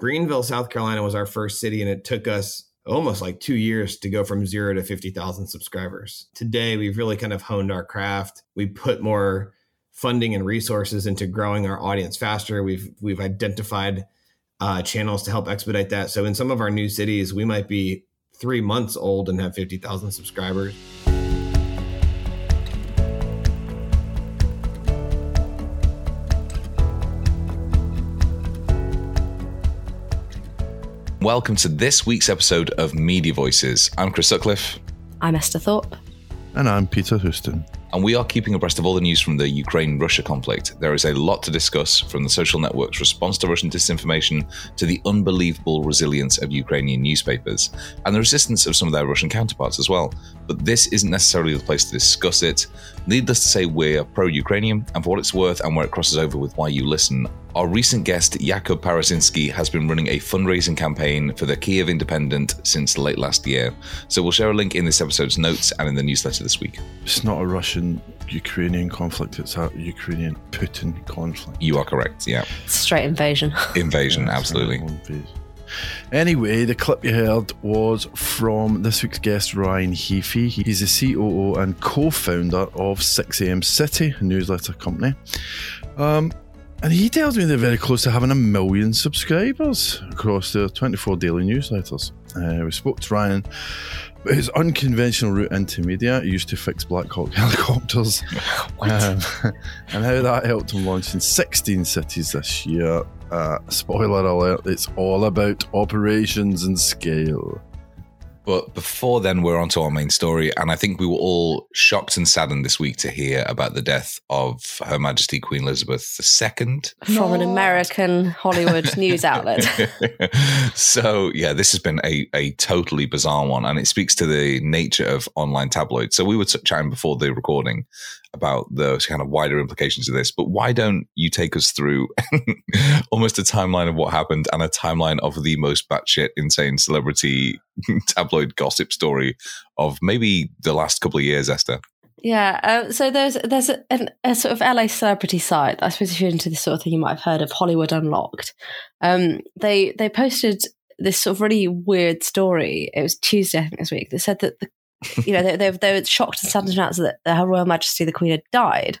Greenville, South Carolina was our first city, and it took us almost like two years to go from zero to 50,000 subscribers. Today, we've really kind of honed our craft. We put more funding and resources into growing our audience faster. We've we've identified uh, channels to help expedite that. So in some of our new cities, we might be three months old and have 50,000 subscribers. Welcome to this week's episode of Media Voices. I'm Chris Sutcliffe. I'm Esther Thorpe. And I'm Peter Houston. And we are keeping abreast of all the news from the Ukraine Russia conflict. There is a lot to discuss from the social networks' response to Russian disinformation to the unbelievable resilience of Ukrainian newspapers and the resistance of some of their Russian counterparts as well. But this isn't necessarily the place to discuss it. Needless to say, we're pro Ukrainian, and for what it's worth and where it crosses over with why you listen, our recent guest, Jakub Parusinski, has been running a fundraising campaign for the Kiev Independent since late last year. So we'll share a link in this episode's notes and in the newsletter this week. It's not a Russian Ukrainian conflict, it's a Ukrainian Putin conflict. You are correct, yeah. Straight invasion. Invasion, yeah, absolutely. Anyway, the clip you heard was from this week's guest, Ryan Heafy. He's the COO and co founder of 6am City, a newsletter company. Um, and he tells me they're very close to having a million subscribers across their 24 daily newsletters. Uh, we spoke to Ryan his unconventional route into media. He used to fix Black Hawk helicopters. um, and how that helped him launch in 16 cities this year. Uh, spoiler alert, it's all about operations and scale. But before then, we're on to our main story. And I think we were all shocked and saddened this week to hear about the death of Her Majesty Queen Elizabeth II. From an American Hollywood news outlet. so, yeah, this has been a, a totally bizarre one. And it speaks to the nature of online tabloids. So, we were chatting before the recording about the kind of wider implications of this. But why don't you take us through almost a timeline of what happened and a timeline of the most batshit insane celebrity tabloid gossip story of maybe the last couple of years, Esther? Yeah, uh, so there's there's a, a, sort of LA celebrity site. I suppose if you're into this sort of thing, you might have heard of Hollywood Unlocked. Um, they they posted this sort of really weird story. It was Tuesday, I think, this week. That said that the you know, they, they, they were shocked and saddened to announce that Her Royal Majesty the Queen had died,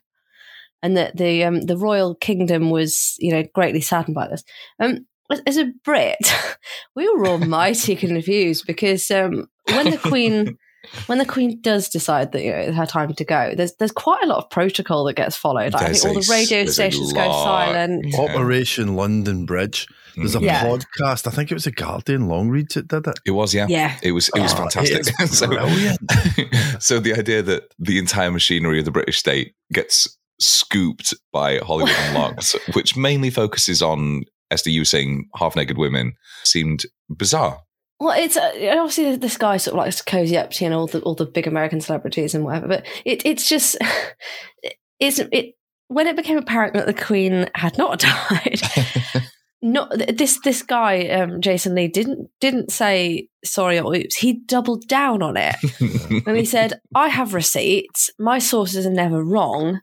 and that the um, the royal kingdom was, you know, greatly saddened by this. Um, as a Brit, we were all mighty confused because um, when the Queen. When the Queen does decide that you know, it's her time to go, there's there's quite a lot of protocol that gets followed. Like, I think all the radio stations go silent. Yeah. Operation London Bridge there's a yeah. podcast. I think it was a Guardian long reads that did it. It was, yeah. Yeah. It was it was oh, fantastic. so, so the idea that the entire machinery of the British state gets scooped by Hollywood Unlocked, which mainly focuses on Esther you saying half naked women, seemed bizarre. Well, it's uh, obviously this guy sort of likes to cozy up to you know all the all the big American celebrities and whatever, but it it's just it's it when it became apparent that the Queen had not died, not this this guy um, Jason Lee didn't didn't say sorry or oops. He doubled down on it, and he said, "I have receipts. My sources are never wrong.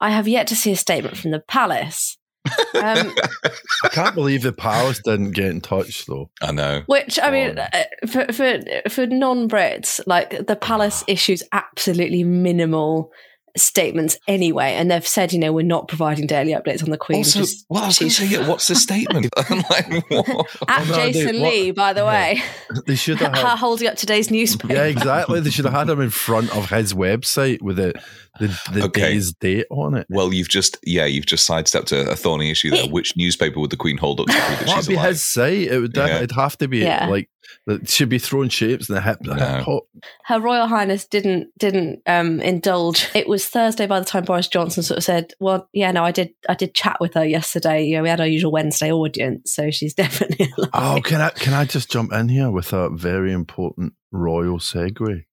I have yet to see a statement from the palace." Um, I can't believe the palace didn't get in touch, though. I know. Which I mean, uh, for for for non Brits, like the palace issues absolutely minimal statements anyway, and they've said, you know, we're not providing daily updates on the Queen. Also, well, I was going to say, yeah, what's the statement? I'm like, At Jason Lee, by the way, they should have had, holding up today's newspaper. Yeah, exactly. They should have had him in front of his website with the the, the okay. day's date on it. Well, you've just yeah, you've just sidestepped a, a thorny issue there. Which newspaper would the Queen hold up to prove that That'd she's be his site. It would. Yeah. It'd have to be yeah. like it should be throwing shapes in the hip. No. hip hop. Her Royal Highness didn't didn't um, indulge. It was Thursday by the time Boris Johnson sort of said, "Well, yeah, no, I did I did chat with her yesterday. You know, we had our usual Wednesday audience, so she's definitely alive." Oh, can I can I just jump in here with a very important royal segue?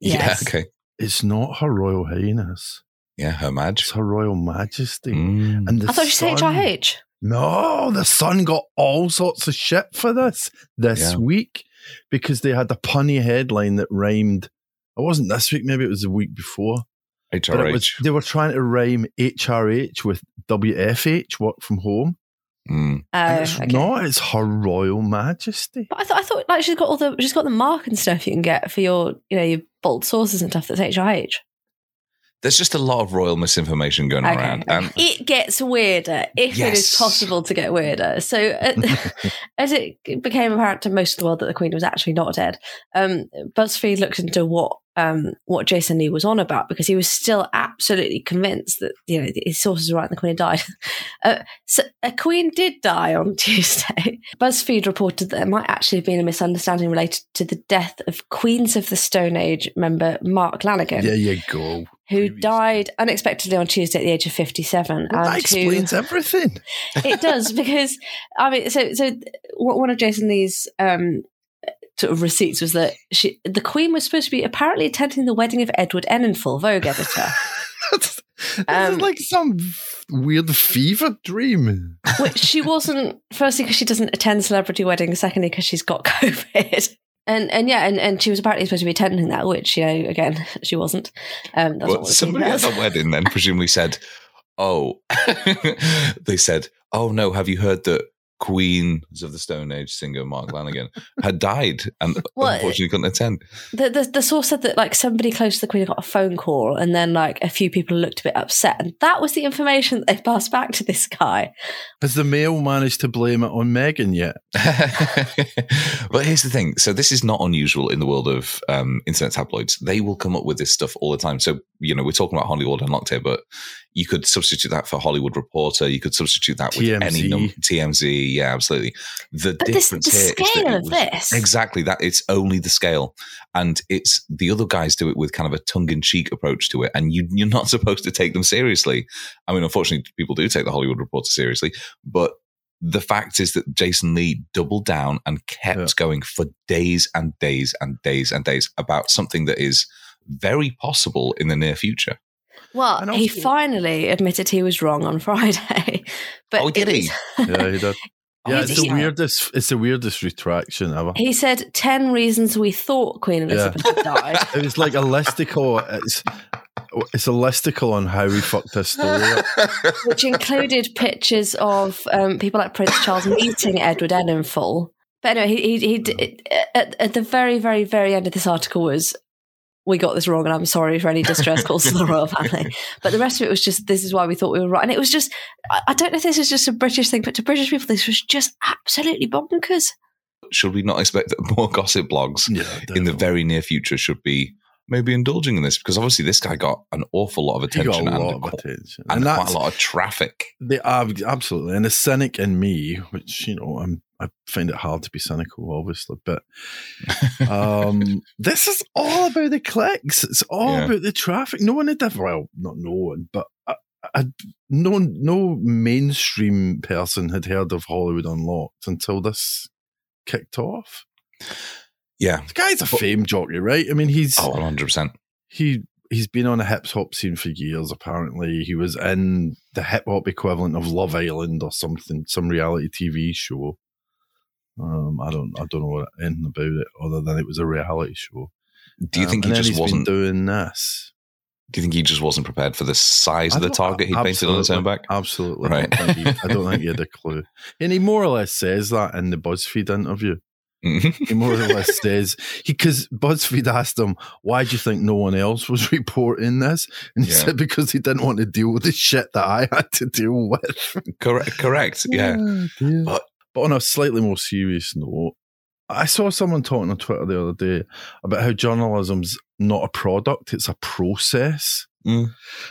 Yes. Yeah. Okay. It's not Her Royal Highness. Yeah, Her Majesty. It's Her Royal Majesty. Mm. And I thought she said HIH. No, the Sun got all sorts of shit for this this yeah. week because they had a punny headline that rhymed. It wasn't this week, maybe it was the week before. HRH. Was, they were trying to rhyme HRH with WFH, work from home. Mm. Oh, it's okay. not. It's Her Royal Majesty. But I thought I thought like she's got all the she's got the mark and stuff you can get for your you know your bolt sources and stuff that's HIH. There's just a lot of royal misinformation going Okay. around. And- it gets weirder if it is possible to get weirder. So, uh, as it became apparent to most of the world that the Queen was actually not dead, um, BuzzFeed looked into what um, what Jason Lee was on about because he was still absolutely convinced that you know his sources were right and the Queen had died. Uh, so, a Queen did die on Tuesday. BuzzFeed reported that there might actually have been a misunderstanding related to the death of Queens of the Stone Age member Mark Lanegan There you go. who died unexpectedly on Tuesday at the age of 57. Well, that and who- explains everything. it does because I mean, so so one of Jason Lee's um, sort of receipts was that she, the Queen was supposed to be apparently attending the wedding of Edward Enninful, Vogue editor, this Um, is like some weird fever dream. which she wasn't. Firstly, because she doesn't attend celebrity weddings. Secondly, because she's got COVID. And and yeah, and, and she was apparently supposed to be attending that, which you know, again, she wasn't. Um, that's Well, what somebody at does. the wedding then presumably said, "Oh," they said, "Oh no, have you heard that Queens of the Stone Age singer Mark Lanegan had died and Well, unfortunately couldn't attend?" The, the the source said that like somebody close to the Queen got a phone call, and then like a few people looked a bit upset, and that was the information that they passed back to this guy. Has the Mail managed to blame it on Meghan yet? but here's the thing. So this is not unusual in the world of um, internet tabloids. They will come up with this stuff all the time. So you know, we're talking about Hollywood Unlocked here, but you could substitute that for Hollywood Reporter. You could substitute that with TMZ. any num- TMZ. Yeah, absolutely. The But this, the difference here is that of was- this, Exactly that. It's only the scale, and it's the other guys do it with kind of a tongue-in-cheek approach to it, and you, you're not supposed to take them seriously. I mean, unfortunately, people do take the Hollywood Reporter seriously, but the fact is that Jason Lee doubled down and kept Yeah. going for days and days and days and days about something that is very possible in the near future. Well, And he finally admitted he was wrong on Friday. but Oh, did he? was- Yeah, he did. Yeah, it's the weirdest. It's the weirdest retraction ever. He said 10 reasons we thought Queen Elizabeth had died. It was like a listicle. It's it's a listicle on how we fucked this story up. which included pictures of um, people like Prince Charles meeting Edward Enninful. But anyway, he, he, he d- at, at the very, very, very end of this article was, we got this wrong and I'm sorry for any distress calls to the royal family. But the rest of it was just, this is why we thought we were right. And it was just, I, I don't know if this is just a British thing, but to British people, this was just absolutely bonkers. Should we not expect that more gossip blogs Yeah, in the very near future should be maybe indulging in this? Because obviously, this guy got an awful lot of attention a and, lot of attention, and and quite a lot of traffic. They ab- uh, absolutely, and the cynic in me, which you know, I'm, I find it hard to be cynical, obviously, but um, this is all about the clicks. It's all Yeah. about the traffic. No one had ever, well, not no one, but I, I, no, no mainstream person had heard of Hollywood Unlocked until this kicked off. Yeah. The guy's a fame jockey, right? I mean, he's Oh, 100%. he he's been on a hip hop scene for years. Apparently, he was in the hip hop equivalent of Love Island or something, some reality TV show. Um, I don't, I don't know what anything about it other than it was a reality show. Do you Um, think he just wasn't? doing this? Do you think he just wasn't prepared for the size of the target he painted on his own back? Absolutely, Right. I, don't think he, I don't think he had a clue, and he more or less says that in the BuzzFeed interview. Mhm. He more or less says he because BuzzFeed asked him, "Why do you think no one else was reporting this?" And he Yeah. said, "Because he didn't want to deal with the shit that I had to deal with." correct. Correct. Yeah. Dear. But- but on a slightly more serious note, I saw someone talking on Twitter the other day about how journalism's not a product; it's a process. Mm.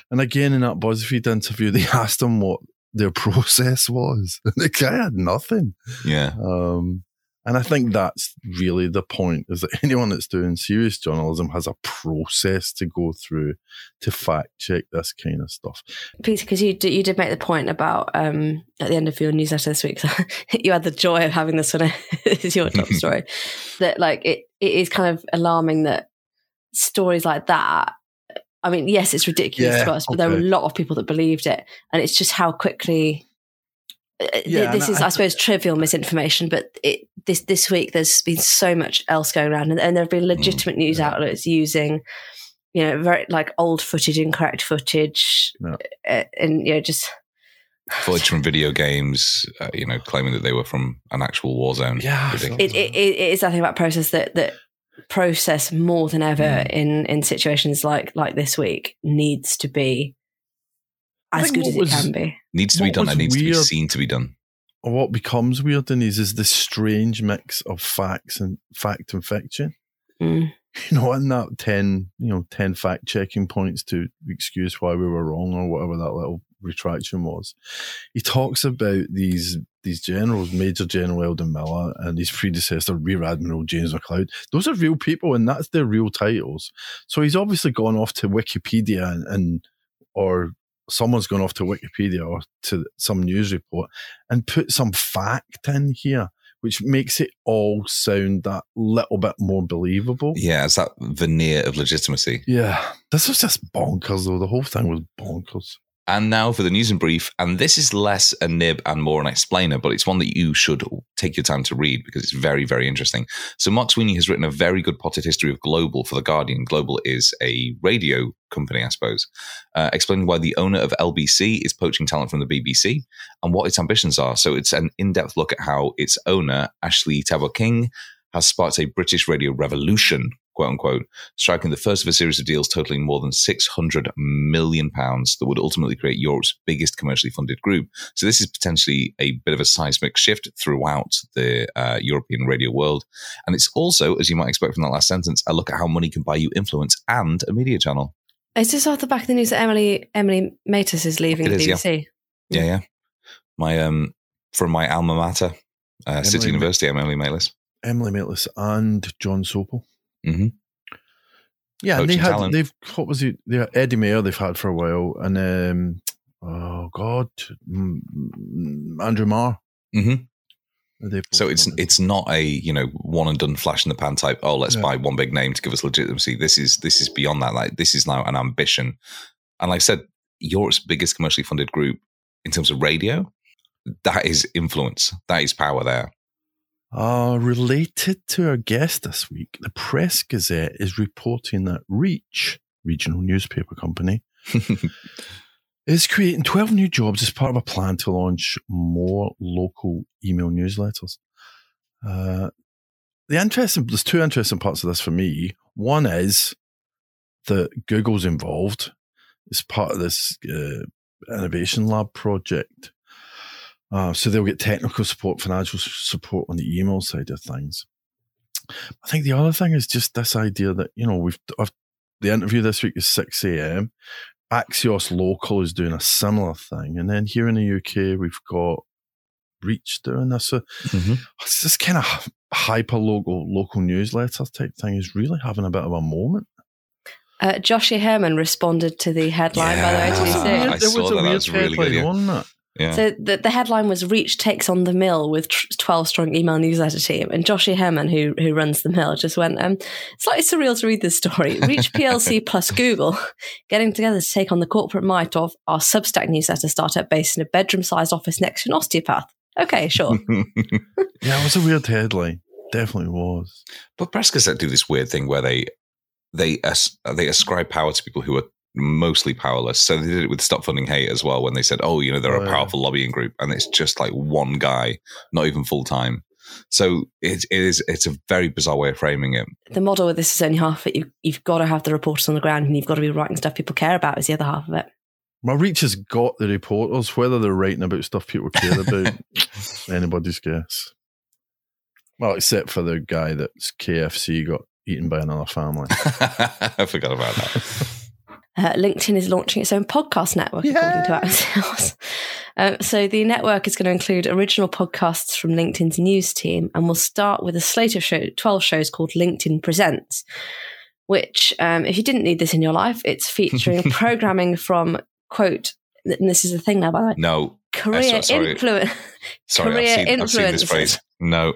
And again, in that BuzzFeed interview, they asked him what their process was, and the guy had nothing. Yeah. Um, and I think that's really the point: is that anyone that's doing serious journalism has a process to go through to fact check this kind of stuff. Peter, because you, you did make the point about um, at the end of your newsletter this week, you had the joy of having this one as your top story. That like it, it is kind of alarming that stories like that. I mean, yes, it's ridiculous Yeah, to us, but there were a lot of people that believed it, and it's just how quickly. Th- Yeah, this is, I- I suppose, trivial misinformation, but it, this this week there's been so much else going around, and, and there have been legitimate news yeah. outlets using, you know, very like old footage, incorrect footage, Yeah. uh, and you know, just footage from video games, uh, you know, claiming that they were from an actual war zone. Yeah, Ridiculous. it, it, it is that thing about process that that process more than ever Mm. in in situations like like this week needs to be I as good what as it can be. needs to be done. It needs to be seen to be done. what becomes weird in these is this strange mix of facts and fact and fiction. Mm. You know, and that ten, you know, ten fact checking points to excuse why we were wrong or whatever that little retraction was. He talks about these these generals, Major General Eldon Miller and his predecessor, Rear Admiral James McLeod. Those are real people, and that's their real titles. So he's obviously gone off to Wikipedia and, and or someone's gone off to Wikipedia or to some news report and put some fact in here, which makes it all sound that little bit more believable. Yeah, it's that veneer of legitimacy. Yeah. This was just bonkers, though. The whole thing was bonkers. And now for the news and brief. And this is less a nib and more an explainer, but it's one that you should take your time to read because it's very, very interesting. So, Mark Sweney has written a very good potted history of Global for The Guardian. Global is a radio company, I suppose, uh, explaining why the owner of LBC is poaching talent from the BBC and what its ambitions are. So, it's an in depth look at how its owner, Ashley Tabor King, has sparked a British radio revolution, quote unquote, striking the first of a series of deals totaling more than 600 million pounds that would ultimately create Europe's biggest commercially funded group. So this is potentially a bit of a seismic shift throughout the uh, European radio world. And it's also, as you might expect from that last sentence, a look at how money can buy you influence and a media channel. Is this off the back of the news that Emily Emily Matus is leaving It the is. BBC? Yeah, yeah. My um from my alma mater, uh, City Emily- University, Emily Mailis. Emily Maitlis and John Sopel. Mhm. Yeah, and they had talent. they've what was it? They Eddie Mair they've had for a while, and um, oh god, Andrew Marr. hmm So it's it's not a you know one and done flash in the pan type. Oh, let's Yeah. buy one big name to give us legitimacy. This is this is beyond that. Like this is now an ambition. And like I said, Europe's biggest commercially funded group in terms of radio. That is influence. That is power there. Uh, related to our guest this week, the Press Gazette is reporting that Reach, regional newspaper company, is creating 12 new jobs as part of a plan to launch more local email newsletters. Uh, the interesting, there's two interesting parts of this for me. One is that Google's involved as part of this uh, innovation lab project. Uh, so they'll get technical support, financial support on the email side of things. I think the other thing is just this idea that, you know, we've, I've, the interview this week is 6 a.m. Axios Local is doing a similar thing. And then here in the UK, we've got Reach doing this. So it's this kind of hyper local local newsletter type thing is really having a bit of a moment. Uh, Joshi Herrmann responded to the headline, by the way, did you Yeah. see it? I saw that. That was really good, headline, yeah. wasn't it? Yeah. So the, the headline was Reach takes on the mill with 12 strong email newsletter team. And Joshi Herrmann, who who runs the mill, just went, um, slightly surreal to read this story. Reach PLC plus Google getting together to take on the corporate might of our Substack newsletter startup based in a bedroom sized office next to an osteopath. Okay, sure. Yeah, it was a weird headline. Definitely was. But Press Gazette do this weird thing where they they as, they ascribe power to people who are mostly powerless. So they did it with Stop Funding Hate as well when they said, "Oh, you know, they're Oh, a yeah. powerful lobbying group," and it's just like one guy, not even full time. So it, it is it's a very bizarre way of framing it. the model with this is only half of it. You, you've got to have the reporters on the ground and you've got to be writing stuff people care about, is the other half of it. My reach has got the reporters, whether they're writing about stuff people care about, anybody's guess. Well, except for the guy that's KFC got eaten by another family. I forgot about that. Uh, LinkedIn is launching its own podcast network, according to Axios. Um, so the network is going to include original podcasts from LinkedIn's news team, and we'll start with a slate of show, twelve shows called LinkedIn Presents. Which, um, if you didn't need this in your life, it's featuring programming from quote. And this is the thing now, by the way. No, Career sorry. influence, sorry, Career I've seen, I've seen this influencers. phrase. No,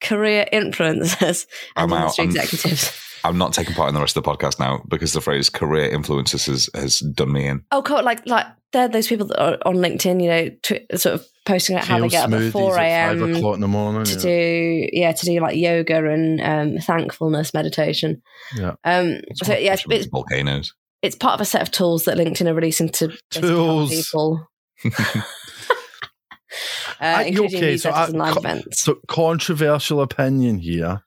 career influencers, and I'm out. industry I'm- executives. I'm not taking part in the rest of the podcast now because the phrase "career influencers" has has done me in. Oh, cool. Like, like they're those people that are on LinkedIn, you know, tw- sort of posting about how they get up at smoothies 4 at five a.m. o'clock in the morning. to yeah. do, yeah, to do like yoga and um, thankfulness meditation. Yeah. Um, so yeah, it's, it's, volcanoes. it's part of a set of tools that LinkedIn are releasing to Tools. people. uh, including okay, so I- and co- events. So controversial opinion here.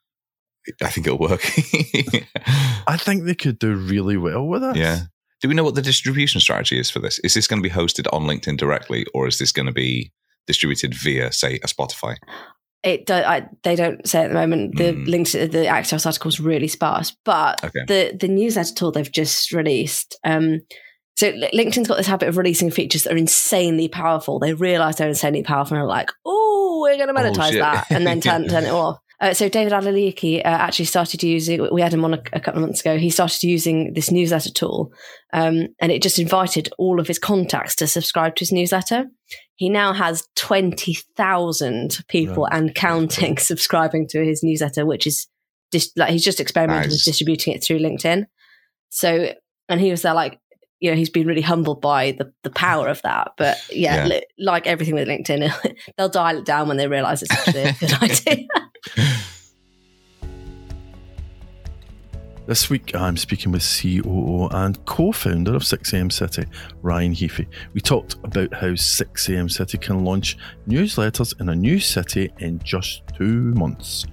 I think it'll work. I think they could do really well with it. yeah. Do we know what the distribution strategy is for this? Is this going to be hosted on LinkedIn directly, or is this going to be distributed via, say, a Spotify? It do, I, they don't say at the moment. The Mm. link to the Axios article is really sparse, but Okay. the the newsletter tool they've just released. Um, so LinkedIn's got this habit of releasing features that are insanely powerful. They realize they're insanely powerful and are like, "Oh, we're going to monetize shit. that," and then turn turn it off. Uh, so David Alaliki uh, actually started using. We had him on a, a couple of months ago. He started using this newsletter tool, um, and it just invited all of his contacts to subscribe to his newsletter. He now has twenty thousand people Right. and counting subscribing to his newsletter, which is dis- like he's just experimented with distributing it through LinkedIn. So, and he was there like, you know, he's been really humbled by the, the power of that. But yeah, Yeah. li- like everything with LinkedIn, they'll dial it down when they realize it's actually a good idea. This week, I'm speaking with COO and co founder of 6am City, Ryan Heafy. We talked about how 6am City can launch newsletters in a new city in just two months,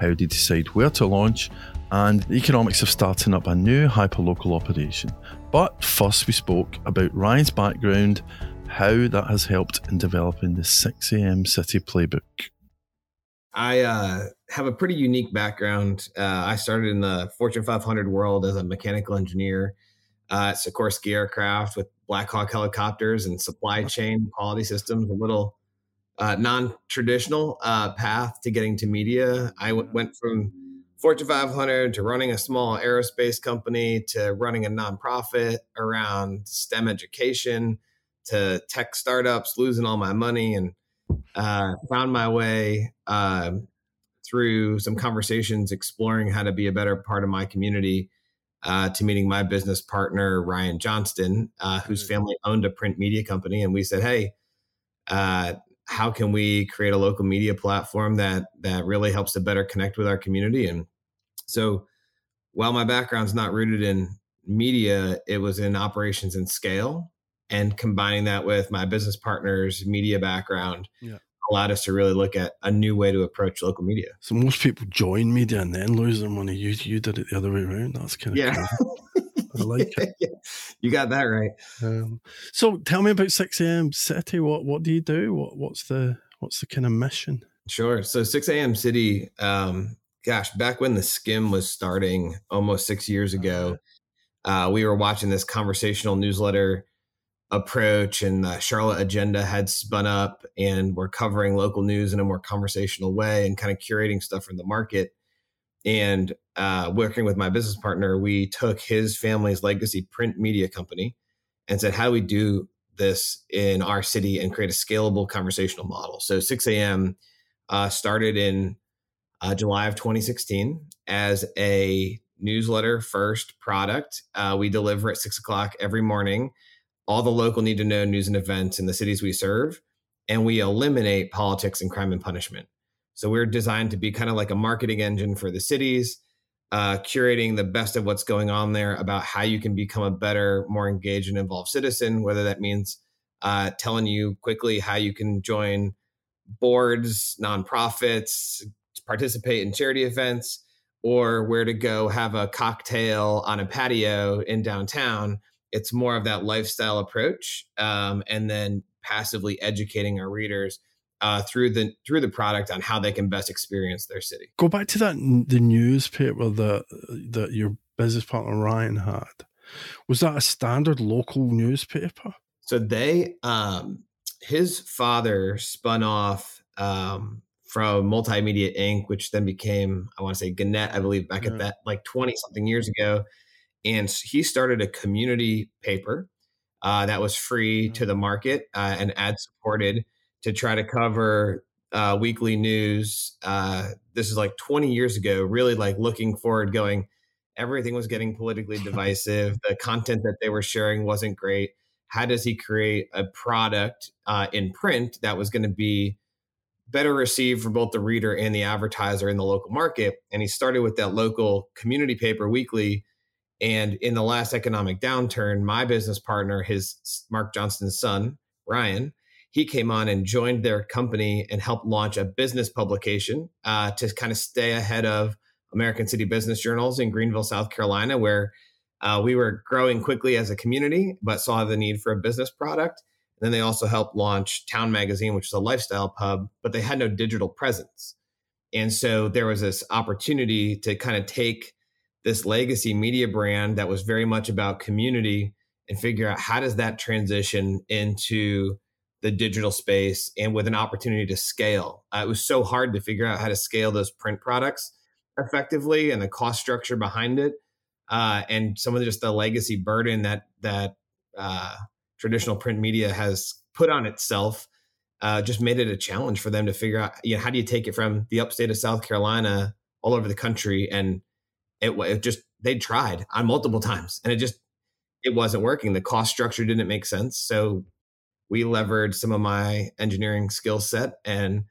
how they decide where to launch, and the economics of starting up a new hyperlocal operation. But first, we spoke about Ryan's background, how that has helped in developing the 6am City playbook. I uh, have a pretty unique background. Uh, I started in the Fortune 500 world as a mechanical engineer uh, at Sikorsky Aircraft with Black Hawk helicopters and supply chain quality systems. A little uh, non-traditional uh, path to getting to media. I w- went from Fortune 500 to running a small aerospace company to running a nonprofit around STEM education to tech startups, losing all my money and uh, found my way um, through some conversations exploring how to be a better part of my community uh, to meeting my business partner ryan johnston uh, whose family owned a print media company and we said hey uh, how can we create a local media platform that that really helps to better connect with our community and so while my background's not rooted in media it was in operations and scale and combining that with my business partner's media background Yeah. allowed us to really look at a new way to approach local media. So most people join media and then lose their money. You you did it the other way around. That's kind of Yeah. I like it. you got that right. Um, so tell me about Six AM City. What what do you do? What what's the what's the kind of mission? Sure. So 6 a.m. City, um, gosh, back when the Skimm was starting almost six years ago, uh, we were watching this conversational newsletter approach, and the Charlotte Agenda had spun up, and we're covering local news in a more conversational way and kind of curating stuff from the market. And uh, working with my business partner, we took his family's legacy print media company and said, how do we do this in our city and create a scalable conversational model? So 6 a.m. Uh, started in uh, July of 2016 as a newsletter first product. Uh, we deliver at six o'clock every morning all the local need to know news and events in the cities we serve, and we eliminate politics and crime and punishment. So we're designed to be kind of like a marketing engine for the cities, uh, curating the best of what's going on there about how you can become a better, more engaged and involved citizen, whether that means uh, telling you quickly how you can join boards, nonprofits, participate in charity events, or where to go have a cocktail on a patio in downtown. It's more of that lifestyle approach, um, and then passively educating our readers uh, through the through the product on how they can best experience their city. Go back to that the newspaper that that your business partner Ryan had. Was that a standard local newspaper? So they, um, his father spun off um, from Multimedia Inc., which then became, I want to say Gannett, I believe, back Yeah. at that like 20 something years ago. And he started a community paper uh, that was free to the market uh, and ad supported to try to cover uh, weekly news. Uh, this is like 20 years ago, really like looking forward, going, everything was getting politically divisive. The content that they were sharing wasn't great. How does he create a product uh, in print that was going to be better received for both the reader and the advertiser in the local market? And he started with that local community paper weekly. And in the last economic downturn, my business partner, his Mark Johnston's son, Ryan, he came on and joined their company and helped launch a business publication uh, to kind of stay ahead of American City Business Journals in Greenville, South Carolina, where uh, we were growing quickly as a community, but saw the need for a business product. And then they also helped launch Town Magazine, which is a lifestyle pub, but they had no digital presence. And so there was this opportunity to kind of take this legacy media brand that was very much about community and figure out how does that transition into the digital space and with an opportunity to scale. Uh, it was so hard to figure out how to scale those print products effectively and the cost structure behind it, uh, and some of just the legacy burden that that uh, traditional print media has put on itself. Uh, just made it a challenge for them to figure out, you know, how do you take it from the upstate of South Carolina all over the country, and it, it just they tried on multiple times, and it just it wasn't working. The cost structure didn't make sense, so we leveraged some of my engineering skill set and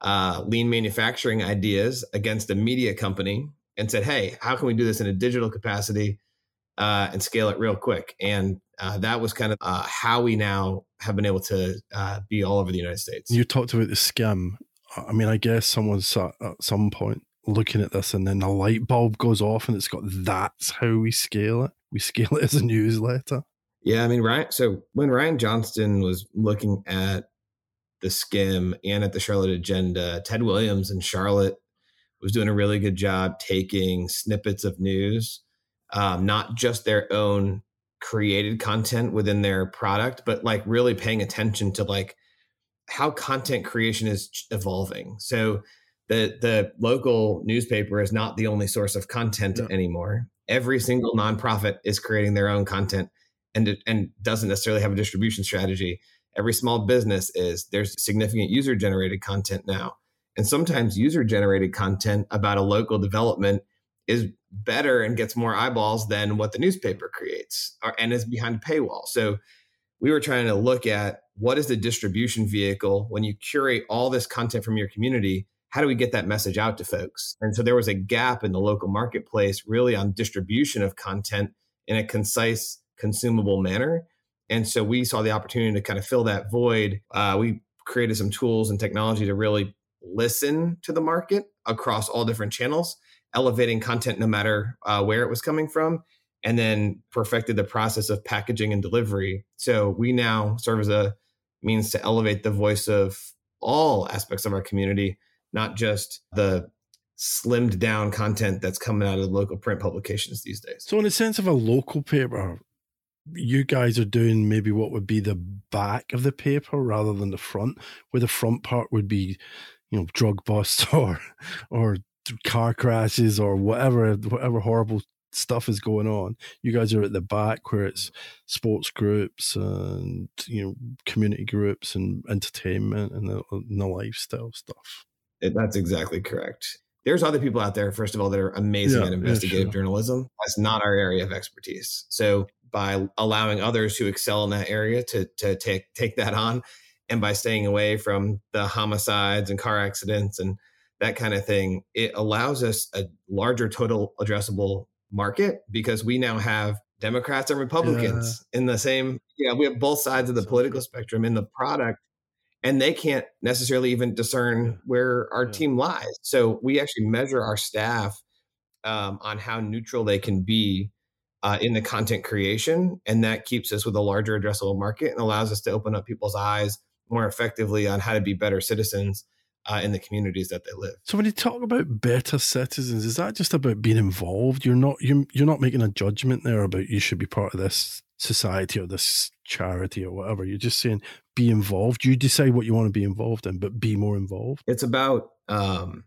uh, lean manufacturing ideas against a media company and said, "Hey, how can we do this in a digital capacity uh, and scale it real quick?" And uh, that was kind of uh, how we now have been able to uh, be all over the United States. You talked about the Skimm. I mean, I guess someone someone's at some point looking at this, and then a light bulb goes off, and it's got that's how we scale it. We scale it as a newsletter. Yeah, I mean, Ryan. So when Ryan Johnston was looking at the Skimm and at the Charlotte Agenda, Ted Williams in Charlotte was doing a really good job taking snippets of news, um, not just their own created content within their product, but like really paying attention to like how content creation is evolving. So the the local newspaper is not the only source of content anymore. Every single nonprofit is creating their own content and and doesn't necessarily have a distribution strategy. Every small business is there's significant user generated content now. And sometimes user generated content about a local development is better and gets more eyeballs than what the newspaper creates or, and is behind a paywall. So we were trying to look at what is the distribution vehicle when you curate all this content from your community how do we get that message out to folks and so there was a gap in the local marketplace really on distribution of content in a concise consumable manner. And so we saw the opportunity to kind of fill that void. Uh, we created some tools and technology to really listen to the market across all different channels, elevating content no matter uh, where it was coming from, and then perfected the process of packaging and delivery. So we now serve as a means to elevate the voice of all aspects of our community, not just the slimmed down content that's coming out of the local print publications these days. So, in a sense of a local paper, you guys are doing maybe what would be the back of the paper rather than the front, where the front part would be, you know, drug busts or or car crashes or whatever whatever horrible stuff is going on. You guys are at the back where it's sports groups and you know community groups and entertainment and the, and the lifestyle stuff. That's exactly correct. There's other people out there, first of all, that are amazing yeah, at investigative yeah, sure. journalism. That's not our area of expertise. So by allowing others who excel in that area to to take take that on and by staying away from the homicides and car accidents and that kind of thing it allows us a larger total addressable market because we now have democrats and republicans yeah. in the same yeah we have both sides of the political spectrum in the product and they can't necessarily even discern where our yeah. team lies so we actually measure our staff um, on how neutral they can be uh, in the content creation. And that keeps us with a larger addressable market and allows us to open up people's eyes more effectively on how to be better citizens uh, in the communities that they live. So when you talk about better citizens, is that just about being involved? You're not you're, you're not making a judgment there about you should be part of this society or this charity or whatever. You're just saying be involved. You decide what you want to be involved in, but be more involved. It's about um,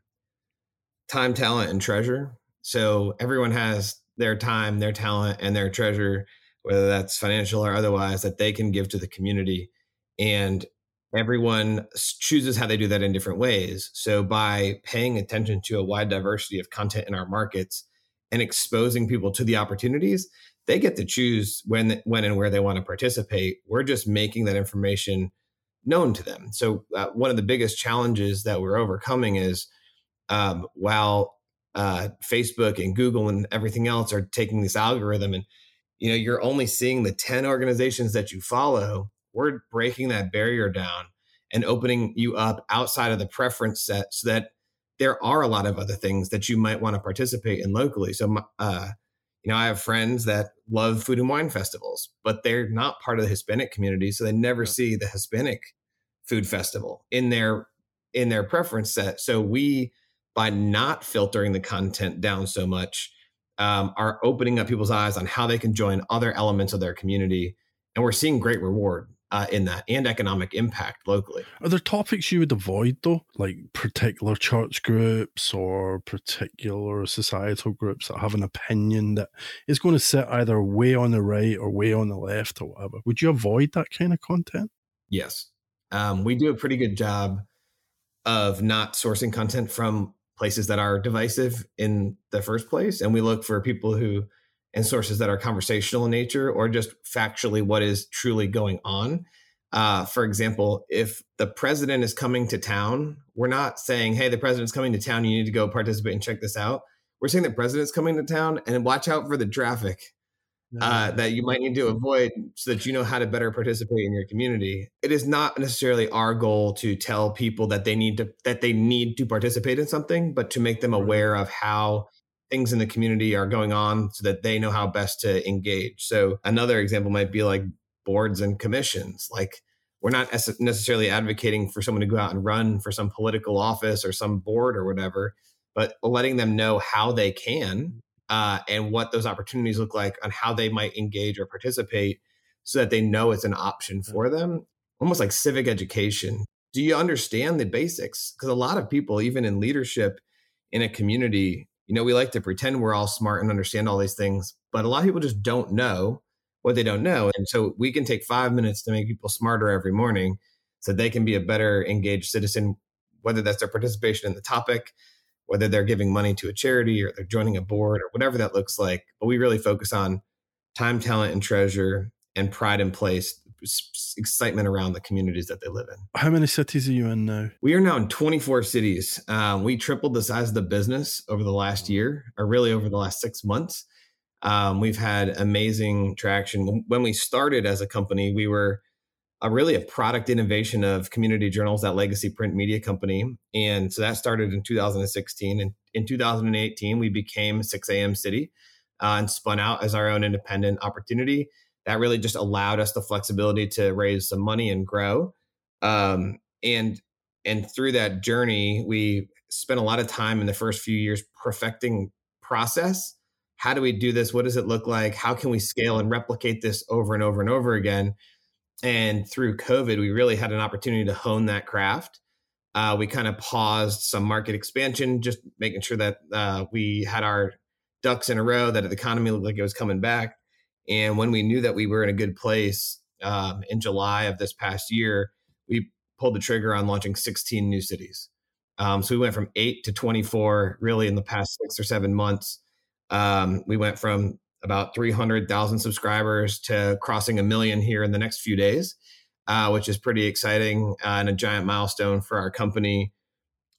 time, talent, and treasure. So everyone has their time, their talent, and their treasure, whether that's financial or otherwise, that they can give to the community. And everyone chooses how they do that in different ways. So by paying attention to a wide diversity of content in our markets and exposing people to the opportunities, they get to choose when when and where they want to participate. We're just making that information known to them. So uh, one of the biggest challenges that we're overcoming is um, while uh, Facebook and Google and everything else are taking this algorithm and you know you're only seeing the 10 organizations that you follow we're breaking that barrier down and opening you up outside of the preference set so that there are a lot of other things that you might want to participate in locally. So, uh, you know, I have friends that love food and wine festivals, but they're not part of the Hispanic community, so they never see the Hispanic food festival in their in their preference set. So we, by not filtering the content down so much, um, are opening up people's eyes on how they can join other elements of their community, and we're seeing great reward uh, in that and economic impact locally. Are there topics you would avoid though, like particular church groups or particular societal groups that have an opinion that is going to sit either way on the right or way on the left or whatever? Would you avoid that kind of content? Yes, um, we do a pretty good job of not sourcing content from places that are divisive in the first place, and we look for people who and sources that are conversational in nature or just factually what is truly going on. Uh, for example, if the president is coming to town, we're not saying, hey, the president's coming to town, you need to go participate and check this out. We're saying the president's coming to town and watch out for the traffic uh, that you might need to avoid so that you know how to better participate in your community. It is not necessarily our goal to tell people that they need to that they need to participate in something, but to make them aware of how things in the community are going on so that they know how best to engage. So another example might be like boards and commissions. Like we're not necessarily advocating for someone to go out and run for some political office or some board or whatever, but letting them know how they can uh, and what those opportunities look like on how they might engage or participate so that they know it's an option for them. Almost like civic education. Do you understand the basics? Because a lot of people, even in leadership in a community, you know, we like to pretend we're all smart and understand all these things, but a lot of people just don't know what they don't know. And so we can take five minutes to make people smarter every morning so they can be a better engaged citizen, whether that's their participation in the topic, whether they're giving money to a charity or they're joining a board or whatever that looks like. But we really focus on time, talent, and treasure and pride in place excitement around the communities that they live in. How many cities are you in now? We are now in 24 cities. Um, we tripled the size of the business over the last year, or really over the last six months. Um, we've had amazing traction. When we started as a company, we were really a product innovation of Community Journals, that legacy print media company. And so that started in 2016. And in 2018, we became 6 a.m. City uh, and spun out as our own independent opportunity that really just allowed us the flexibility to raise some money and grow. Um, and and through that journey, we spent a lot of time in the first few years perfecting process. How do we do this? What does it look like? How can we scale and replicate this over and over and over again? And through COVID, we really had an opportunity to hone that craft. Uh, we kind of paused some market expansion, just making sure that uh, we had our ducks in a row, that the economy looked like it was coming back. And when we knew that we were in a good place um, in July of this past year, we pulled the trigger on launching 16 new cities. Um, so we went from eight to 24 really in the past six or seven months. Um, we went from about 300,000 subscribers to crossing a million here in the next few days, uh, which is pretty exciting uh, and a giant milestone for our company.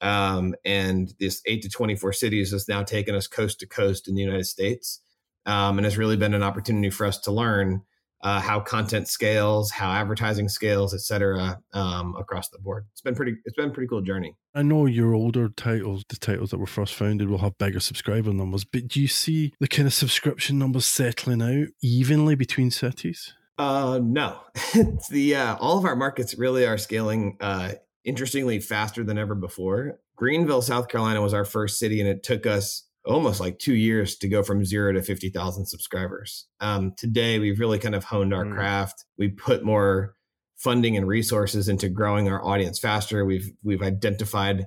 Um, and this eight to 24 cities has now taken us coast to coast in the United States um, and has really been an opportunity for us to learn uh, how content scales, how advertising scales, et cetera, um, across the board. It's been pretty. It's been a pretty cool journey. I know your older titles, the titles that were first founded, will have bigger subscriber numbers, but do you see the kind of subscription numbers settling out evenly between cities? Uh, no, it's the uh, all of our markets really are scaling. Uh, interestingly, faster than ever before. Greenville, South Carolina, was our first city, and it took us almost like two years to go from zero to 50,000 subscribers. Um, today, we've really kind of honed our mm. craft. We put more funding and resources into growing our audience faster. We've we've identified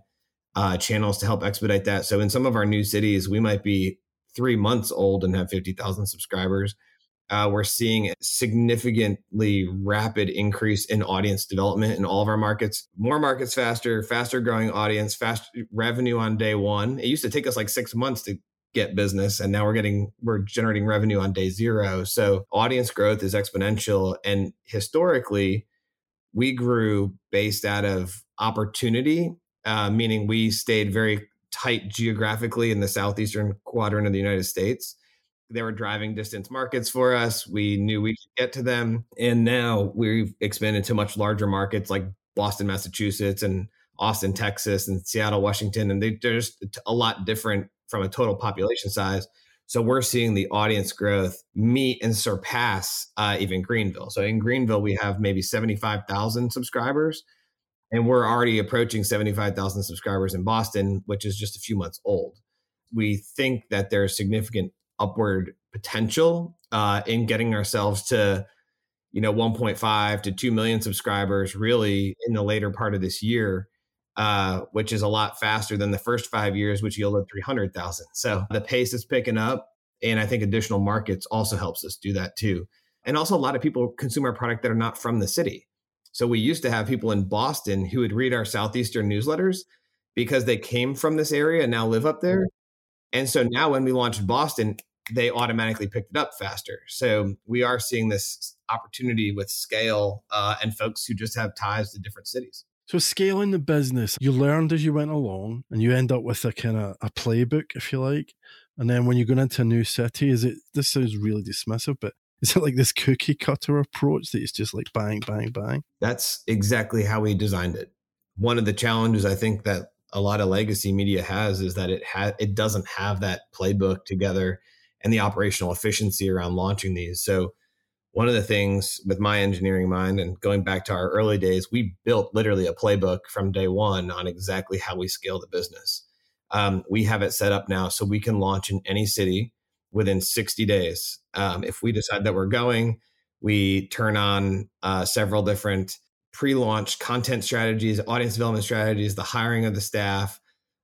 uh, channels to help expedite that. So in some of our new cities, we might be three months old and have 50,000 subscribers uh, we're seeing a significantly rapid increase in audience development in all of our markets. More markets faster, faster growing audience, fast revenue on day one. It used to take us like six months to get business, and now we're getting we're generating revenue on day zero. So audience growth is exponential, and historically, we grew based out of opportunity, uh, meaning we stayed very tight geographically in the southeastern quadrant of the United States they were driving distance markets for us. We knew we could get to them. And now we've expanded to much larger markets like Boston, Massachusetts, and Austin, Texas, and Seattle, Washington, and they, they're just a lot different from a total population size. So we're seeing the audience growth meet and surpass uh, even Greenville. So in Greenville, we have maybe 75,000 subscribers, and we're already approaching 75,000 subscribers in Boston, which is just a few months old. We think that there's significant upward potential uh, in getting ourselves to, you know, 1.5 to 2 million subscribers really in the later part of this year uh, which is a lot faster than the first five years, which yielded 300,000. So the pace is picking up. And I think additional markets also helps us do that too. And also, a lot of people consume our product that are not from the city. So we used to have people in Boston who would read our Southeastern newsletters because they came from this area and now live up there. And so now when we launched Boston, they automatically picked it up faster. So we are seeing this opportunity with scale uh, and folks who just have ties to different cities. So scaling the business, you learned as you went along, and you end up with a kind of a playbook, if you like. And then when you're going into a new city, is it? This sounds really dismissive, but is it like this cookie cutter approach that it's just like bang, bang, bang? That's exactly how we designed it. One of the challenges I think that a lot of legacy media has is that it has it doesn't have that playbook together and the operational efficiency around launching these. So one of the things with my engineering mind and going back to our early days, we built literally a playbook from day one on exactly how we scale the business. Um, we have it set up now so we can launch in any city within 60 days. Um, if we decide that we're going, we turn on uh, several different pre launch content strategies, audience development strategies, the hiring of the staff.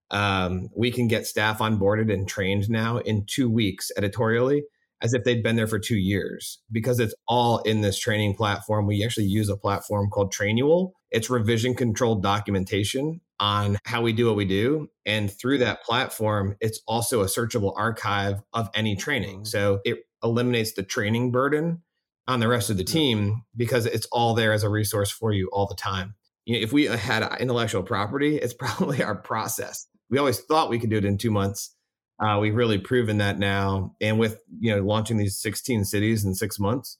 Um, we can get staff onboarded and trained now in two weeks editorially as if they'd been there for two years because it's all in this training platform. We actually use a platform called Trainual. It's revision controlled documentation on how we do what we do. And through that platform, it's also a searchable archive of any training. Mm-hmm. So it eliminates the training burden on the rest of the team because it's all there as a resource for you all the time. You know, if we had intellectual property, it's probably our process. We always thought we could do it in two months uh, we've really proven that now, and with you know launching these 16 cities in six months,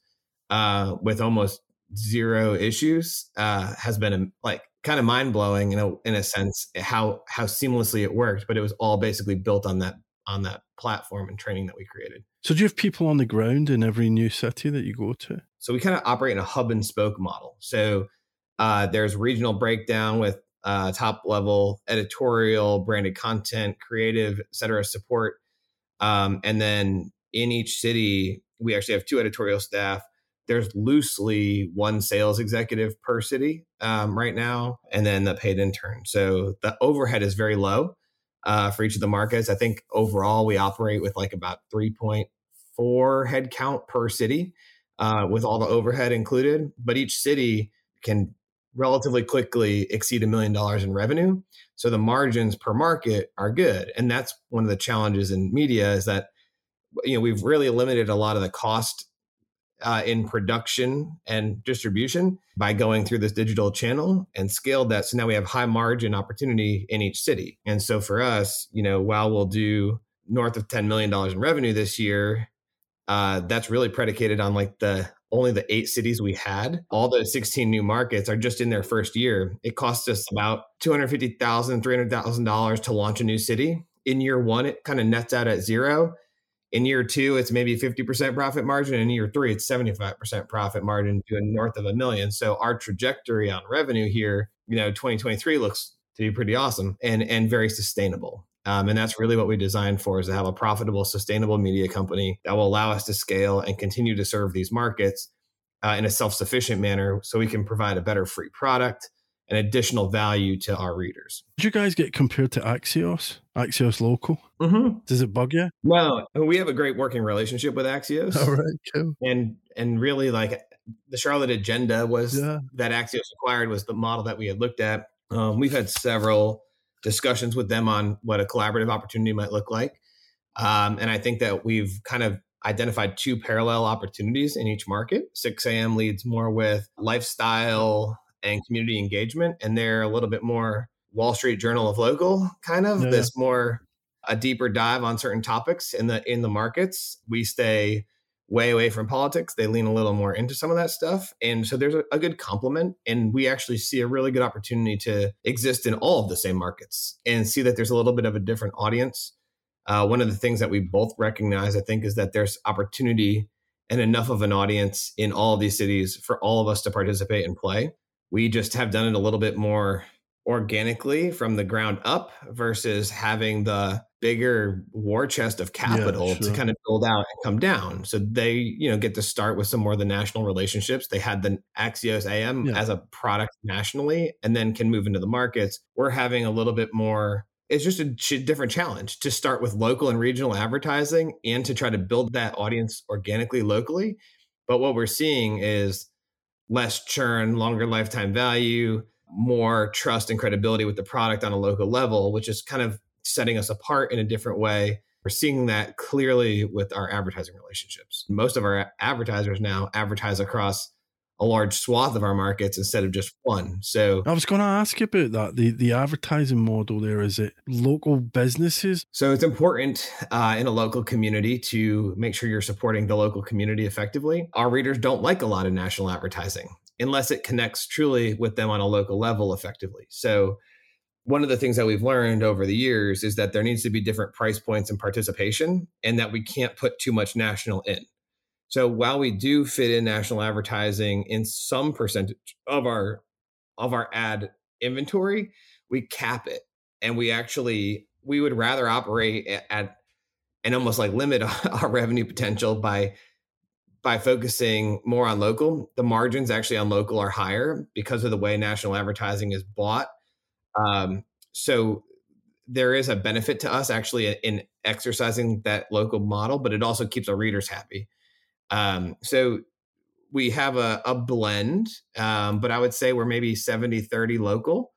uh, with almost zero issues, uh, has been a, like kind of mind blowing in a in a sense how how seamlessly it worked. But it was all basically built on that on that platform and training that we created. So do you have people on the ground in every new city that you go to? So we kind of operate in a hub and spoke model. So uh, there's regional breakdown with uh, top level editorial, branded content, creative, et cetera, support. Um, and then in each city, we actually have two editorial staff. There's loosely one sales executive per city um, right now, and then the paid intern. So the overhead is very low uh, for each of the markets. I think overall we operate with like about 3.4 headcount per city uh, with all the overhead included. But each city can relatively quickly exceed a million dollars in revenue. So the margins per market are good. And that's one of the challenges in media is that you know we've really limited a lot of the cost uh, in production and distribution by going through this digital channel and scaled that. So now we have high margin opportunity in each city. And so for us, you know, while we'll do north of $10 million in revenue this year, uh, that's really predicated on like the only the eight cities we had, all the 16 new markets are just in their first year. It costs us about $250,000, $300,000 to launch a new city. In year one, it kind of nets out at zero. In year two, it's maybe 50% profit margin. In year three, it's 75% profit margin to a north of a million. So our trajectory on revenue here, you know, 2023 looks to be pretty awesome and, and very sustainable. Um, and that's really what we designed for is to have a profitable, sustainable media company that will allow us to scale and continue to serve these markets uh, in a self-sufficient manner so we can provide a better free product and additional value to our readers. Did you guys get compared to Axios, Axios Local? Mm-hmm. Does it bug you? No, we have a great working relationship with Axios. All right, cool. And and really, like the Charlotte Agenda was yeah. that Axios acquired was the model that we had looked at. Um, we've had several discussions with them on what a collaborative opportunity might look like. Um, and I think that we've kind of identified two parallel opportunities in each market. 6 a.m. leads more with lifestyle and community engagement, and they're a little bit more Wall Street Journal of local kind of yeah. this more a deeper dive on certain topics in the in the markets. We stay way away from politics. They lean a little more into some of that stuff. And so there's a, a, good complement. And we actually see a really good opportunity to exist in all of the same markets and see that there's a little bit of a different audience. Uh, one of the things that we both recognize, I think, is that there's opportunity and enough of an audience in all of these cities for all of us to participate and play. We just have done it a little bit more organically from the ground up versus having the bigger war chest of capital yeah, sure. to kind of build out and come down. So they, you know, get to start with some more of the national relationships. They had the Axios AM yeah. as a product nationally and then can move into the markets. We're having a little bit more it's just a different challenge to start with local and regional advertising and to try to build that audience organically locally. But what we're seeing is less churn, longer lifetime value, more trust and credibility with the product on a local level, which is kind of setting us apart in a different way. We're seeing that clearly with our advertising relationships. Most of our advertisers now advertise across a large swath of our markets instead of just one. So I was going to ask you about that. The the advertising model there is it local businesses. So it's important uh, in a local community to make sure you're supporting the local community effectively. Our readers don't like a lot of national advertising unless it connects truly with them on a local level effectively. So one of the things that we've learned over the years is that there needs to be different price points and participation and that we can't put too much national in. So while we do fit in national advertising in some percentage of our of our ad inventory, we cap it and we actually we would rather operate at and almost like limit our revenue potential by by focusing more on local, the margins actually on local are higher because of the way national advertising is bought. Um, so there is a benefit to us actually in exercising that local model, but it also keeps our readers happy. Um, so we have a, a blend, um, but I would say we're maybe 70 30 local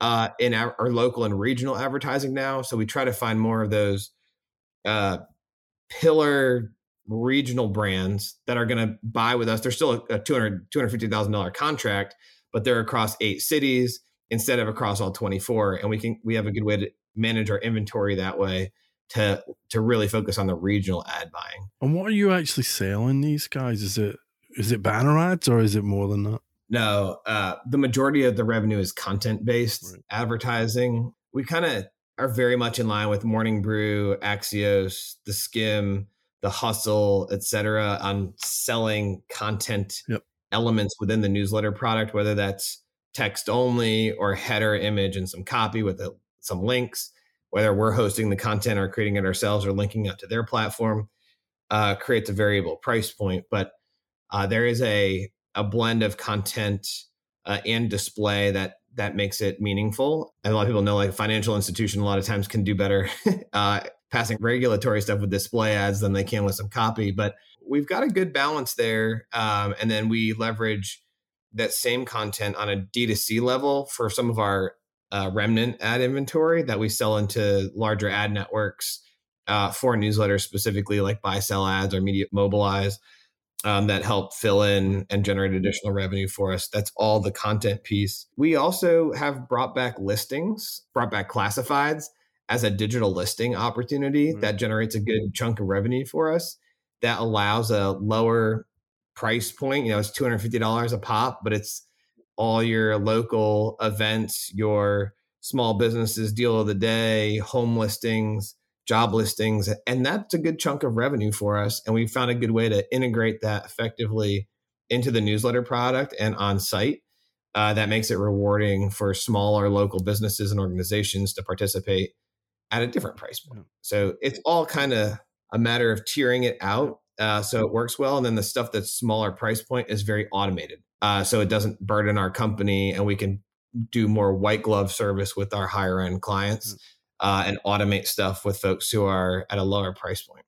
uh, in our, our, local and regional advertising now. So we try to find more of those uh, pillar regional brands that are going to buy with us. They're still a, a $200, $250,000 contract, but they're across eight cities instead of across all 24. And we can, we have a good way to manage our inventory that way to, to really focus on the regional ad buying. And what are you actually selling these guys? Is it, is it banner ads or is it more than that? No, uh, the majority of the revenue is content based right. advertising. We kind of are very much in line with Morning Brew, Axios, The Skimm, the hustle, etc., on selling content yep. elements within the newsletter product, whether that's text only or header image and some copy with a, some links, whether we're hosting the content or creating it ourselves or linking up to their platform, uh, creates a variable price point. But uh, there is a a blend of content uh, and display that that makes it meaningful. And a lot of people know, like financial institution, a lot of times can do better uh, passing regulatory stuff with display ads than they can with some copy. But we've got a good balance there. Um, and then we leverage that same content on a D2C level for some of our uh, remnant ad inventory that we sell into larger ad networks uh, for newsletters, specifically like BuySellAds or media mobilize. Um, that help fill in and generate additional revenue for us. That's all the content piece. We also have brought back listings, brought back classifieds as a digital listing opportunity mm-hmm. that generates a good chunk of revenue for us that allows a lower price point you know it's $250 a pop but it's all your local events your small businesses deal of the day home listings job listings and that's a good chunk of revenue for us and we found a good way to integrate that effectively into the newsletter product and on site uh, that makes it rewarding for smaller local businesses and organizations to participate at a different price point. So it's all kind of a matter of tiering it out uh, so it works well. And then the stuff that's smaller price point is very automated. Uh, so it doesn't burden our company and we can do more white glove service with our higher end clients uh, and automate stuff with folks who are at a lower price point.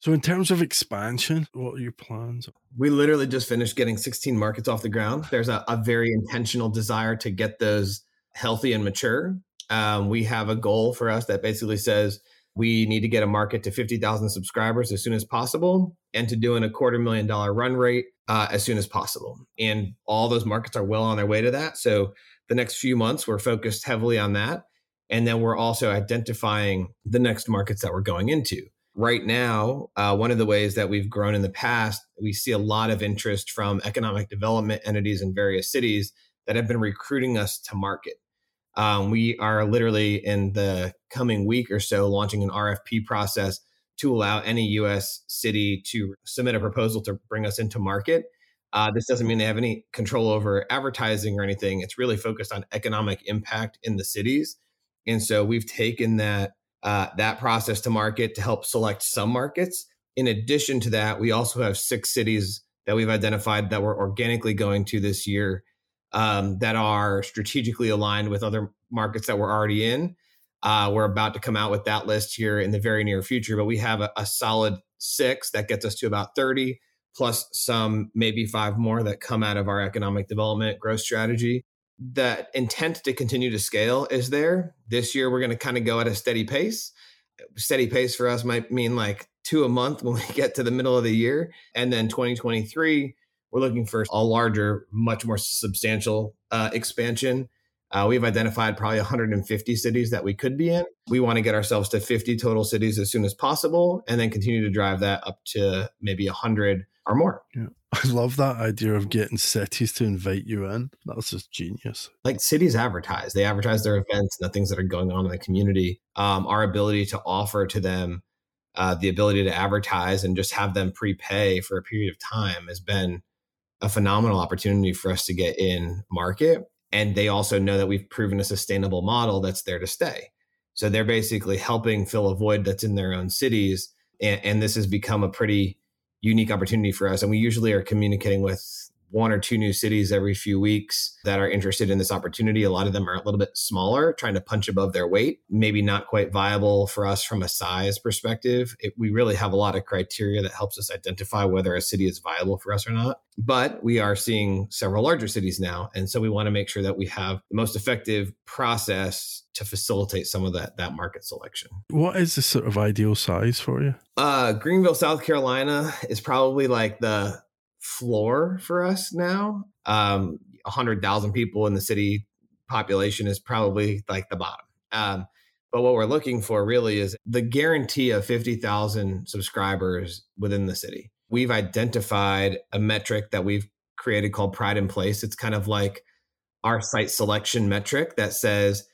So, in terms of expansion, what are your plans? We literally just finished getting 16 markets off the ground. There's a, a very intentional desire to get those healthy and mature um, we have a goal for us that basically says we need to get a market to 50,000 subscribers as soon as possible and to doing a quarter million dollar run rate uh, as soon as possible. And all those markets are well on their way to that. So the next few months, we're focused heavily on that. And then we're also identifying the next markets that we're going into. right now, uh, one of the ways that we've grown in the past, we see a lot of interest from economic development entities in various cities that have been recruiting us to market. Um, we are literally in the coming week or so launching an RFP process to allow any US city to submit a proposal to bring us into market. Uh, this doesn't mean they have any control over advertising or anything. It's really focused on economic impact in the cities. And so we've taken that uh, that process to market to help select some markets. In addition to that, we also have six cities that we've identified that we're organically going to this year um, that are strategically aligned with other markets that we're already in. Uh, we're about to come out with that list here in the very near future, but we have a, a solid six that gets us to about 30, plus some, maybe five more that come out of our economic development growth strategy. That intent to continue to scale is there. This year, we're going to kind of go at a steady pace. Steady pace for us might mean like two a month when we get to the middle of the year. And then 2023, we're looking for a larger, much more substantial uh, expansion. Uh, we've identified probably 150 cities that we could be in. We want to get ourselves to 50 total cities as soon as possible and then continue to drive that up to maybe 100 or more. Yeah. I love that idea of getting cities to invite you in. That's just genius. Like cities advertise, they advertise their events and the things that are going on in the community. Um, our ability to offer to them uh, the ability to advertise and just have them prepay for a period of time has been a phenomenal opportunity for us to get in market. And they also know that we've proven a sustainable model that's there to stay. So they're basically helping fill a void that's in their own cities. And, and this has become a pretty unique opportunity for us. And we usually are communicating with one or two new cities every few weeks that are interested in this opportunity. A lot of them are a little bit smaller, trying to punch above their weight, maybe not quite viable for us from a size perspective. It, we really have a lot of criteria that helps us identify whether a city is viable for us or not. But we are seeing several larger cities now. And so we want to make sure that we have the most effective process to facilitate some of that that market selection. What is the sort of ideal size for you? Uh, Greenville, South Carolina is probably like the floor for us now. Um, 100,000 people in the city population is probably like the bottom. Um, but what we're looking for really is the guarantee of 50,000 subscribers within the city. We've identified a metric that we've created called Pride in Place. It's kind of like our site selection metric that says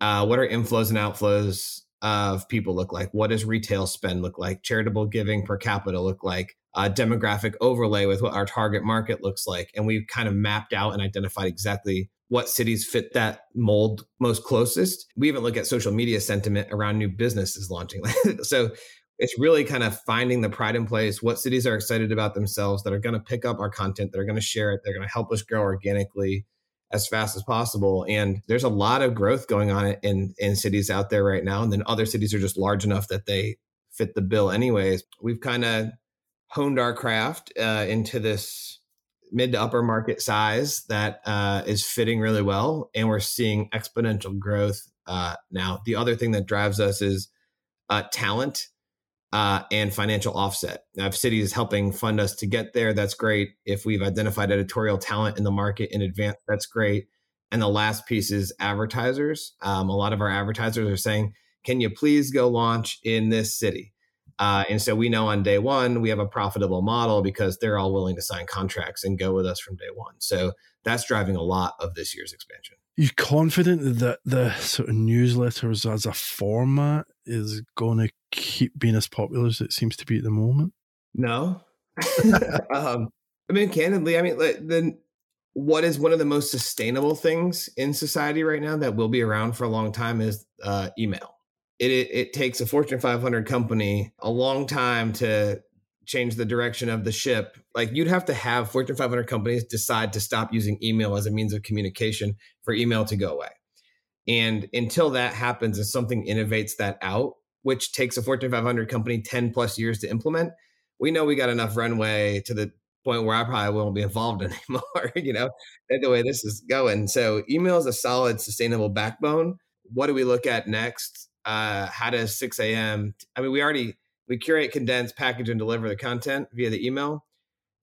uh, what are inflows and outflows of people look like? What does retail spend look like? Charitable giving per capita look like? Uh, demographic overlay with what our target market looks like. And we've kind of mapped out and identified exactly what cities fit that mold most closest. We even look at social media sentiment around new businesses launching. so it's really kind of finding the pride in place, what cities are excited about themselves that are going to pick up our content, that are going to share it, they're going to help us grow organically as fast as possible. And there's a lot of growth going on in in cities out there right now. And then other cities are just large enough that they fit the bill anyways. We've kind of honed our craft uh, into this mid to upper market size that uh, is fitting really well, and we're seeing exponential growth uh, now. The other thing that drives us is uh, talent uh, and financial offset. Now, if City is helping fund us to get there, that's great. If we've identified editorial talent in the market in advance, that's great. And the last piece is advertisers. Um, a lot of our advertisers are saying, "Can you please go launch in this city?" Uh, and so we know on day one we have a profitable model because they're all willing to sign contracts and go with us from day one. So that's driving a lot of this year's expansion. You confident that the sort of newsletters as a format is going to keep being as popular as it seems to be at the moment? No. um, I mean, candidly, I mean, then what is one of the most sustainable things in society right now that will be around for a long time is uh, email it, it, it takes a Fortune 500 company a long time to change the direction of the ship. Like you'd have to have Fortune 500 companies decide to stop using email as a means of communication for email to go away. And until that happens and something innovates that out, which takes a Fortune 500 company 10 plus years to implement, we know we got enough runway to the point where I probably won't be involved anymore, you know, the way this is going. So email is a solid, sustainable backbone. What do we look at next? Uh, how does 6 a.m. I mean, we already we curate, condense, package, and deliver the content via the email.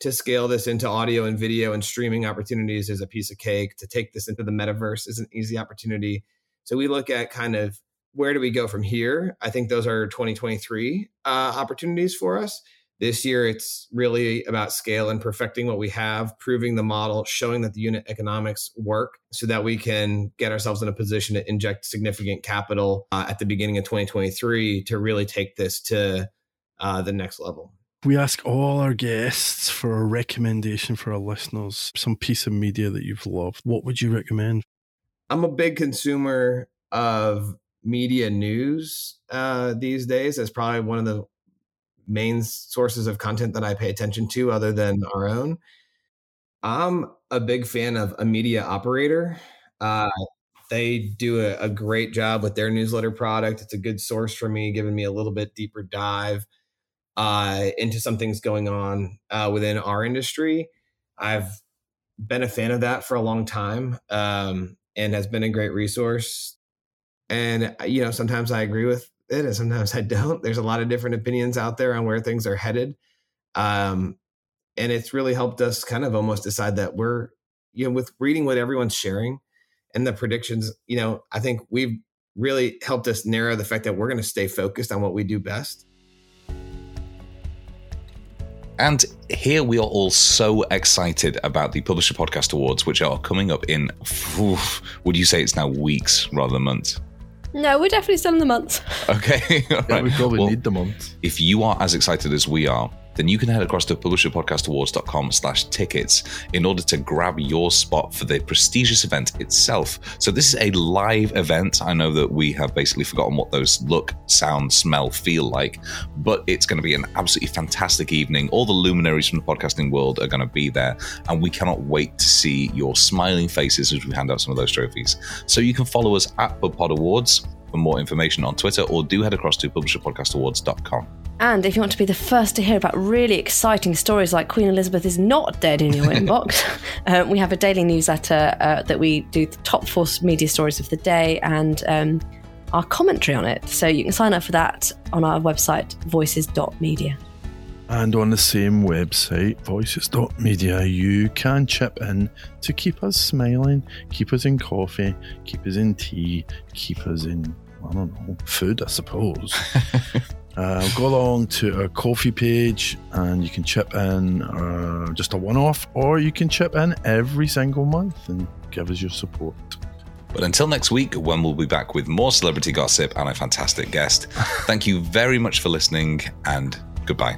To scale this into audio and video and streaming opportunities is a piece of cake. To take this into the metaverse is an easy opportunity. So we look at kind of where do we go from here? I think those are 2023 uh, opportunities for us. This year, it's really about scale and perfecting what we have, proving the model, showing that the unit economics work so that we can get ourselves in a position to inject significant capital uh, at the beginning of 2023 to really take this to uh, the next level. We ask all our guests for a recommendation for our listeners, some piece of media that you've loved. What would you recommend? I'm a big consumer of media news uh, these days. That's probably one of the main sources of content that I pay attention to, other than our own. I'm a big fan of a media operator. Uh, they do a, a, great job with their newsletter product. It's a good source for me, giving me a little bit deeper dive uh, into some things going on uh, within our industry. I've been a fan of that for a long time um, and has been a great resource. And, uh, you know, sometimes I agree with it and sometimes I don't. There's a lot of different opinions out there on where things are headed. Um, and it's really helped us kind of almost decide that we're, you know, with reading what everyone's sharing and the predictions, you know, I think we've really helped us narrow the fact that we're going to stay focused on what we do best. And here we are all so excited about the Publisher Podcast Awards, which are coming up in, oof, would you say it's now weeks rather than months? No, we're definitely still in the month. Okay. yeah, we probably well, need the month. If you are as excited as we are, then you can head across to publisherpodcastawards.com slash tickets in order to grab your spot for the prestigious event itself. So this is a live event. I know that we have basically forgotten what those look, sound, smell, feel like, but it's going to be an absolutely fantastic evening. All the luminaries from the podcasting world are going to be there, and we cannot wait to see your smiling faces as we hand out some of those trophies. So you can follow us at PubPod Awards for more information on Twitter, or do head across to publisherpodcastawards.com. And if you want to be the first to hear about really exciting stories like Queen Elizabeth is not dead in your inbox, uh, we have a daily newsletter uh, that we do the top four media stories of the day and um, our commentary on it. So you can sign up for that on our website, voices.media. And on the same website, voices.media, you can chip in to keep us smiling, keep us in coffee, keep us in tea, keep us in, I don't know, food, I suppose. Uh, go along to our Ko-fi page and you can chip in uh, just a one off, or you can chip in every single month and give us your support. But until next week, when we'll be back with more celebrity gossip and a fantastic guest, thank you very much for listening and goodbye.